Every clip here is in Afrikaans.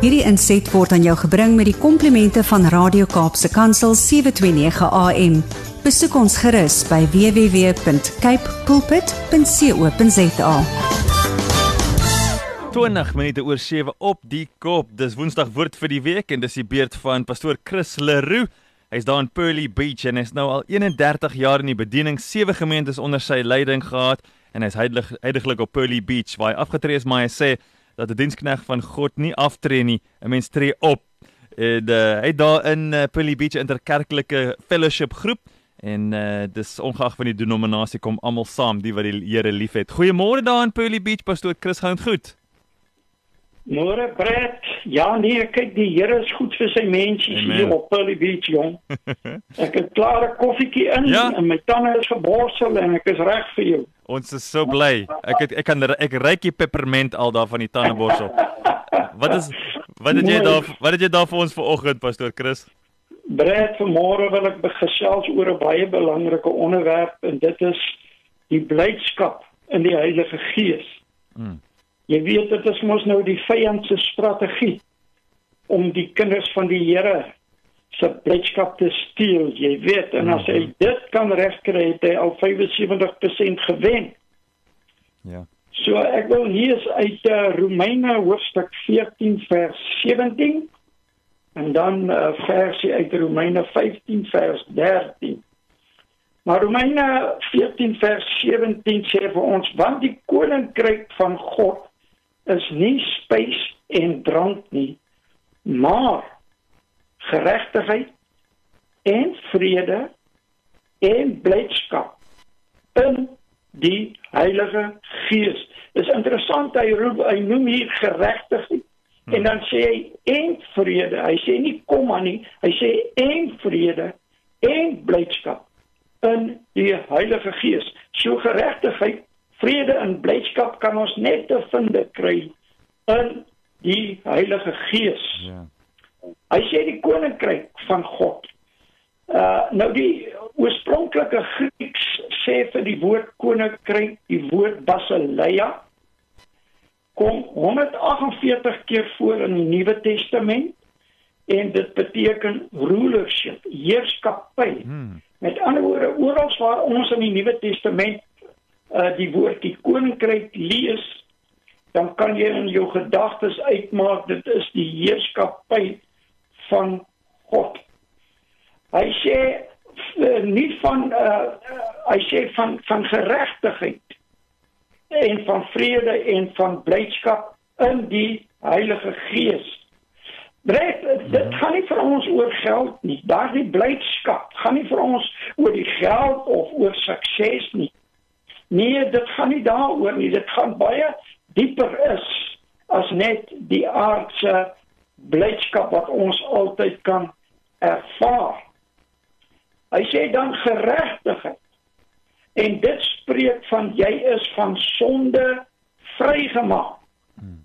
Hierdie inset word aan jou gebring met die komplimente van Radio Kaapse Kansel 729 AM. Besoek ons gerus by www.cape pulpit.co.za. 20 minute oor 7 op die kop. Dis Woensdag woord vir die week en dis die beurt van pastoor Chris Leroux. Hy's daar in Pearly Beach en hy's nou al 31 jaar in die bediening, sewe gemeentes onder sy leiding gehad en hy's heidaglik op Pearly Beach waar hy afgetree is, maar hy sê dat 'n dienskneg van God nie aftree nie, 'n mens tree op. En uh, hy daar in uh, Pearly Beach interkerklike fellowship groep en uh, dis ongeag van die denominasie kom almal saam die wat die Here liefhet. Goeiemôre daar in Pearly Beach, pastoor Chris gaan goed. Môre Brett. Ja nee, kyk die Here is goed vir sy mense hier op Pearly Beach jong. ek het klare koffietjie in ja? en my tande is geborsel en ek is reg vir jou. Ons is so bly. Ek het, ek kan ek ryk die peperment al daar van die tandeborsel. Wat is wat het jy daar wat het jy daar vir ons vanoggend pastoor Chris? Brett, vanmôre wil ek gesels oor 'n baie belangrike onderwerp en dit is die blydskap in die Heilige Gees. Hmm. Jy weet dit is mos nou die vyand se strategie om die kinders van die Here se blydskap te steel. Jy weet en as hy mhm. dit kan regkry het hy al 75% gewen. Ja. So ek wil hier uit uh, Romeine hoofstuk 14 vers 17 en dan uh, versie uit Romeine 15 vers 13. Maar Romeine 14 vers 17 sê vir ons want die koninkryk van God is nie spys en drank nie, maar geregtigheid en vrede en blydskap in die Heilige Gees. Dis interessant hy roep hy noem hier geregtigheid hmm. en dan sê hy en vrede. Hy sê nie kom aan nie, hy sê en vrede en blydskap in die Heilige Gees. So geregtigheid vrede en blydskap kan ons net te vind kry in die Heilige Gees. Ja. Hy sê die koninkryk van God. Uh nou die oorspronklike Grieks sê vir die woord koninkryk die woord basileia kom 148 keer voor in die Nuwe Testament en dit beteken rulership, heerskappy. Hmm. Met ander woorde, oral waar ons in die Nuwe Testament uh die woord die koninkryk lees, dan kan jy in jou gedagtes uitmaak dit is die heerskappy van God. Hy sê uh, nie van uh hy sê van van geregtigheid en van vrede en van blydskap in die Heilige Gees. Bret, dit mhm. gaan nie vir ons oor geld nie. Daardie blydskap gaan nie vir ons oor die geld of oor sukses nie. Nee, dit gaan nie daaroor nie. Dit gaan baie dieper is as net die aardse blydskap wat ons altyd kan ervaar. Hy sê dan geregtigheid. En dit spreek van jy is van sonde vrygemaak. Hmm.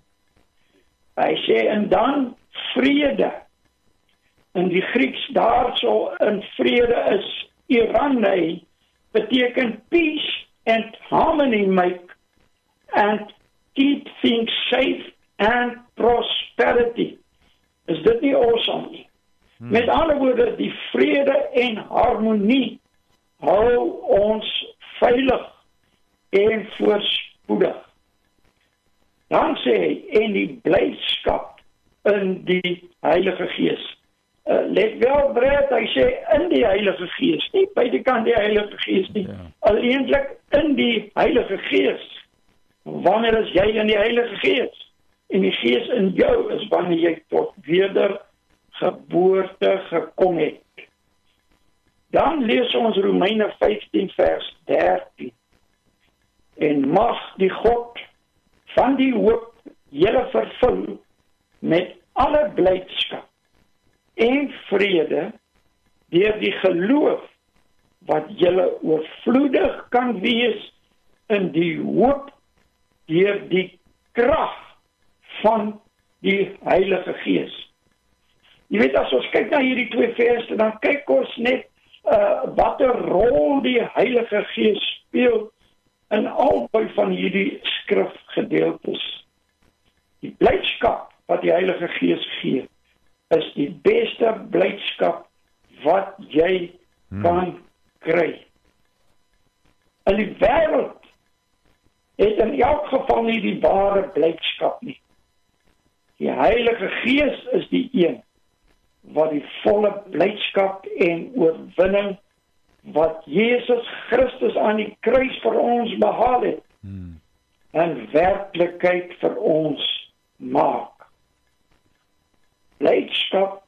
Hy sê en dan vrede. In die Grieks daarso in vrede is irane beteken peace and harmony make and keep things safe and prosperity. Is dit nie awesome nie? Hmm. Met ander woorde, die vrede en harmonie hou ons veilig en voorspoedig. Dan sê hy en die blydskap in die Heilige Gees. Uh, let wel Brett, hy sê in die Heilige Gees, nie buitekant die Heilige Gees nie. Ja. Alleenlik in die Heilige Gees. Wanneer is jy in die Heilige Gees? En die Gees in jou is wanneer jy tot wedergeboorte gekom het. Dan lees ons Romeine 15 vers 13. En mag die God van die hoop julle vervul met alle blydskap en vrede deur die geloof wat julle oorvloedig kan wees in die hoop deur die krag van die Heilige Gees. Jy weet as ons kyk na hierdie twee verse dan kyk ons net uh watter rol die Heilige Gees speel in albei van hierdie skrifgedeeltes. Die blydskap wat die Heilige Gees gee, is die beste blydskap wat jy hmm. kan kry. In die wêreld het in elk geval nie die ware blydskap nie. Die Heilige Gees is die een wat die volle blydskap en oorwinning wat Jesus Christus aan die kruis vir ons behaal het, hmm. in werklikheid vir ons maak. Blydskap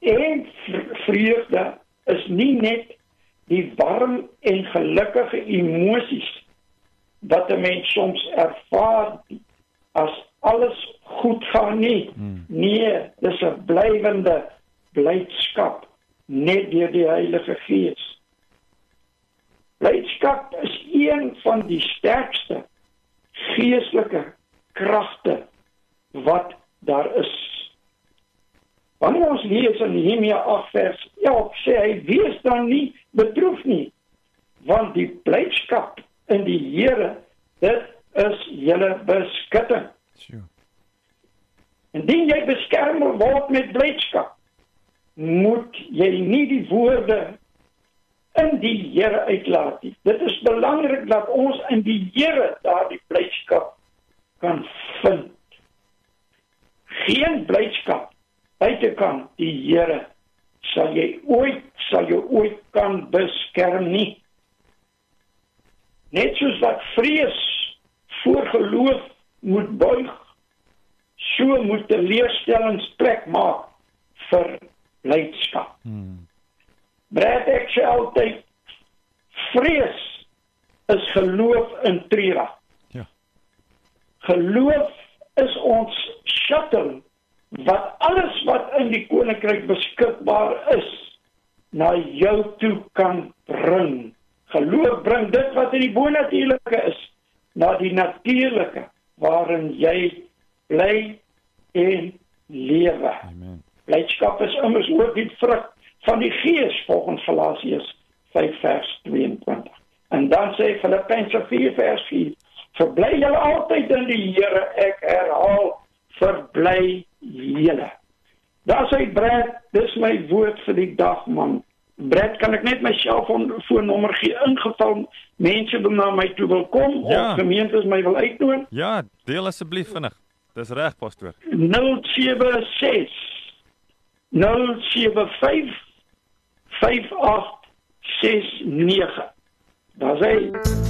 en vreugde is nie net die warm en gelukkige emosies wat 'n mens soms ervaar as alles goed gaan nie. Hmm. Nee, dis 'n blywende blydskap net deur die Heilige Gees. Blydskap is een van die sterkste geestelike kragte wat daar is. Wanneer ons lees in Nehemia 8 vers 11 sê hy wees dan nie bedroef nie want die blydskap in die Here dit is julle beskutting. Sjoe. Indien jy beskerm word met blydskap moet jy nie die woorde in die Here uitlaat nie. Dit is belangrik dat ons in die Here daardie blydskap kan vind. Geen blydskap buitekant die Here sal jy ooit sal jy ooit kan beskerm nie net soos wat vrees voor geloof moet buig. So moet die leerstellings plek maak vir blydskap hmm. Brad ek sê altyd vrees is geloof in trira. Ja. Geloof is ons shuttle wat alles wat in die koninkryk beskikbaar is na jou toe kan bring. Geloof bring dit wat in die bonatuurlike is na die natuurlike waarin jy bly en lewe. Amen. Blydskap is immers ook die vrug van die Gees volgens Galasiërs 5 vers 22. En dan sê Filippense 4 vers 4: Verbly julle altyd in die Here. Ek herhaal, verbly julle. Daar sê Brad, dis my woord vir die dag man. Brad, kan ek net my selfoonnommer gee ingeval mense wil na my toe wil kom ja. of gemeentes my wil uitnooi? Ja, deel asseblief vinnig. Dis reg, pastoor. 076 075 5869. Daar sê